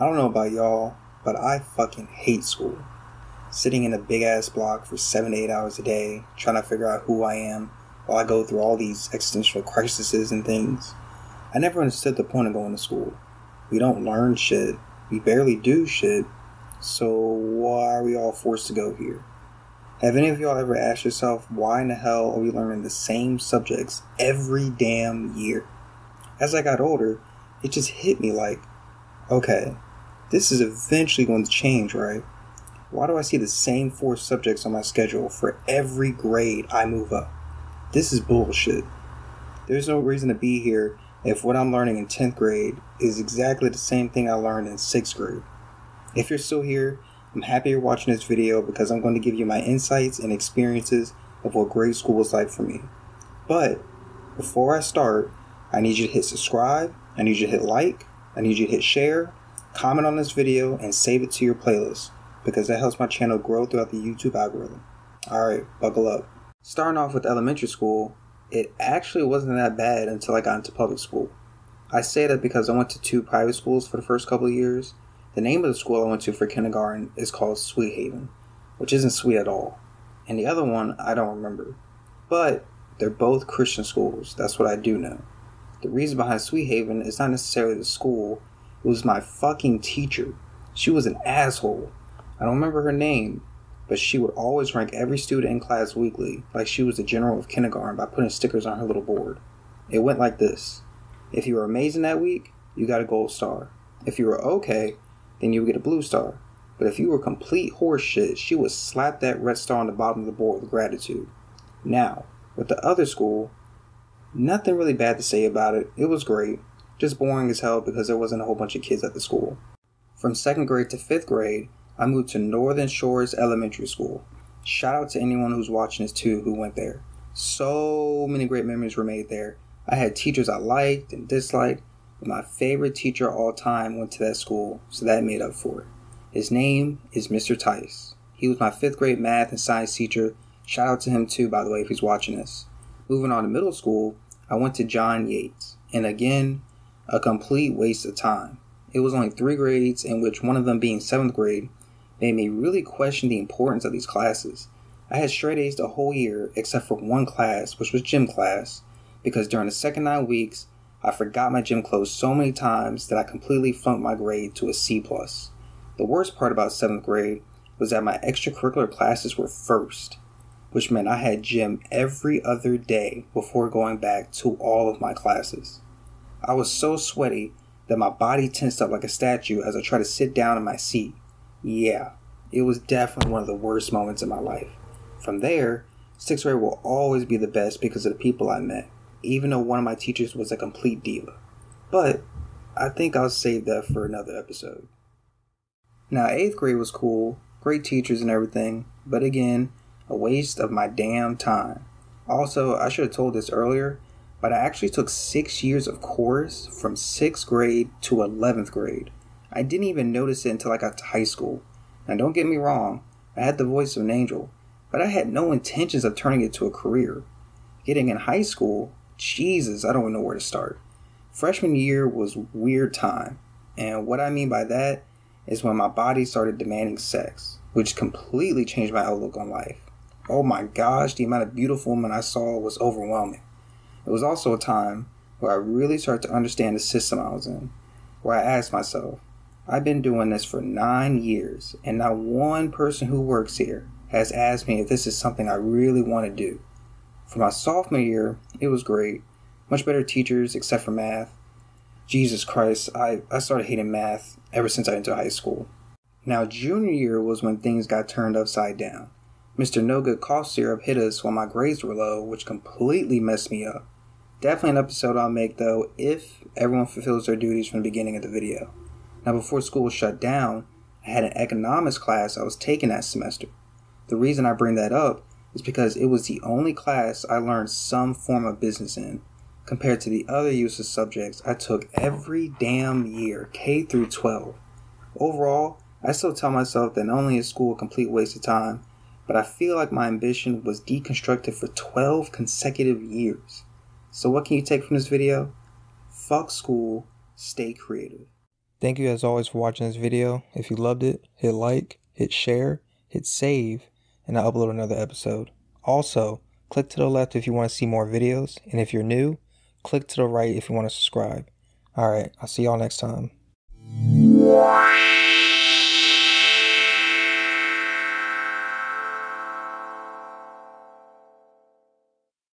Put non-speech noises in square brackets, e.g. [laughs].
know about y'all, but I fucking hate school. Sitting in a big ass block for seven to eight hours a day, trying to figure out who I am while I go through all these existential [laughs] crises and things. I never understood the point of going to school. We don't learn shit, we barely do shit, so why are we all forced to go here? Have any of y'all ever asked yourself why in the hell are we learning the same subjects every damn year? As I got older, it just hit me like, okay, this is eventually going to change, right? Why do I see the same four subjects on my schedule for every grade I move up? This is bullshit. There's no reason to be here if what I'm learning in 10th grade is exactly the same thing I learned in 6th grade. If you're still here, I'm happy you're watching this video because I'm going to give you my insights and experiences of what grade school was like for me. But before I start, I need you to hit subscribe, I need you to hit like, I need you to hit share, comment on this video, and save it to your playlist because that helps my channel grow throughout the YouTube algorithm. Alright, buckle up. Starting off with elementary school, it actually wasn't that bad until I got into public school. I say that because I went to two private schools for the first couple of years. The name of the school I went to for kindergarten is called Sweet Haven, which isn't sweet at all. And the other one, I don't remember. But they're both Christian schools, that's what I do know. The reason behind Sweet Haven is not necessarily the school, it was my fucking teacher. She was an asshole. I don't remember her name, but she would always rank every student in class weekly like she was the general of kindergarten by putting stickers on her little board. It went like this If you were amazing that week, you got a gold star. If you were okay, then you would get a blue star. But if you were complete horseshit, she would slap that red star on the bottom of the board with gratitude. Now, with the other school, nothing really bad to say about it. It was great. Just boring as hell because there wasn't a whole bunch of kids at the school. From second grade to fifth grade, I moved to Northern Shores Elementary School. Shout out to anyone who's watching this too who went there. So many great memories were made there. I had teachers I liked and disliked, but my favorite teacher all time went to that school, so that made up for it. His name is Mr. Tice. He was my fifth grade math and science teacher. Shout out to him too, by the way, if he's watching this. Moving on to middle school, I went to John Yeates, and again, a complete waste of time. It was only three grades, in which one of them being seventh grade, made me really question the importance of these classes. I had straight A's the whole year except for one class, which was gym class, because during the second nine weeks, I forgot my gym clothes so many times that I completely flunked my grade to a C plus. The worst part about seventh grade was that my extracurricular classes were first, which meant I had gym every other day before going back to all of my classes. I was so sweaty that my body tensed up like a statue as I tried to sit down in my seat yeah, it was definitely one of the worst moments in my life. From there, sixth grade will always be the best because of the people I met, even though one of my teachers was a complete diva. But I think I'll save that for another episode. Now, eighth grade was cool, great teachers and everything, but again, a waste of my damn time. Also, I should have told this earlier, but I actually took six years of course from sixth grade to 11th grade. I didn't even notice it until I got to high school. Now, don't get me wrong, I had the voice of an angel, but I had no intentions of turning it to a career. Getting in high school, Jesus, I don't know where to start. Freshman year was weird time, and what I mean by that is when my body started demanding sex, which completely changed my outlook on life. Oh my gosh, the amount of beautiful women I saw was overwhelming. It was also a time where I really started to understand the system I was in, where I asked myself, I've been doing this for nine years, and not one person who works here has asked me if this is something I really want to do. For my sophomore year, it was great. Much better teachers, except for math. Jesus Christ, I, I started hating math ever since I entered high school. Now, junior year was when things got turned upside down. Mr. No Good Cough Syrup hit us while my grades were low, which completely messed me up. Definitely an episode I'll make though if everyone fulfills their duties from the beginning of the video. Now, before school shut down, I had an economics class I was taking that semester. The reason I bring that up is because it was the only class I learned some form of business in, compared to the other useless subjects I took every damn year, K through 12. Overall, I still tell myself that not only is school a complete waste of time, but I feel like my ambition was deconstructed for 12 consecutive years. So, what can you take from this video? Fuck school, stay creative. Thank you as always for watching this video. If you loved it, hit like, hit share, hit save, and I'll upload another episode. Also, click to the left if you want to see more videos, and if you're new, click to the right if you want to subscribe. Alright, I'll see y'all next time.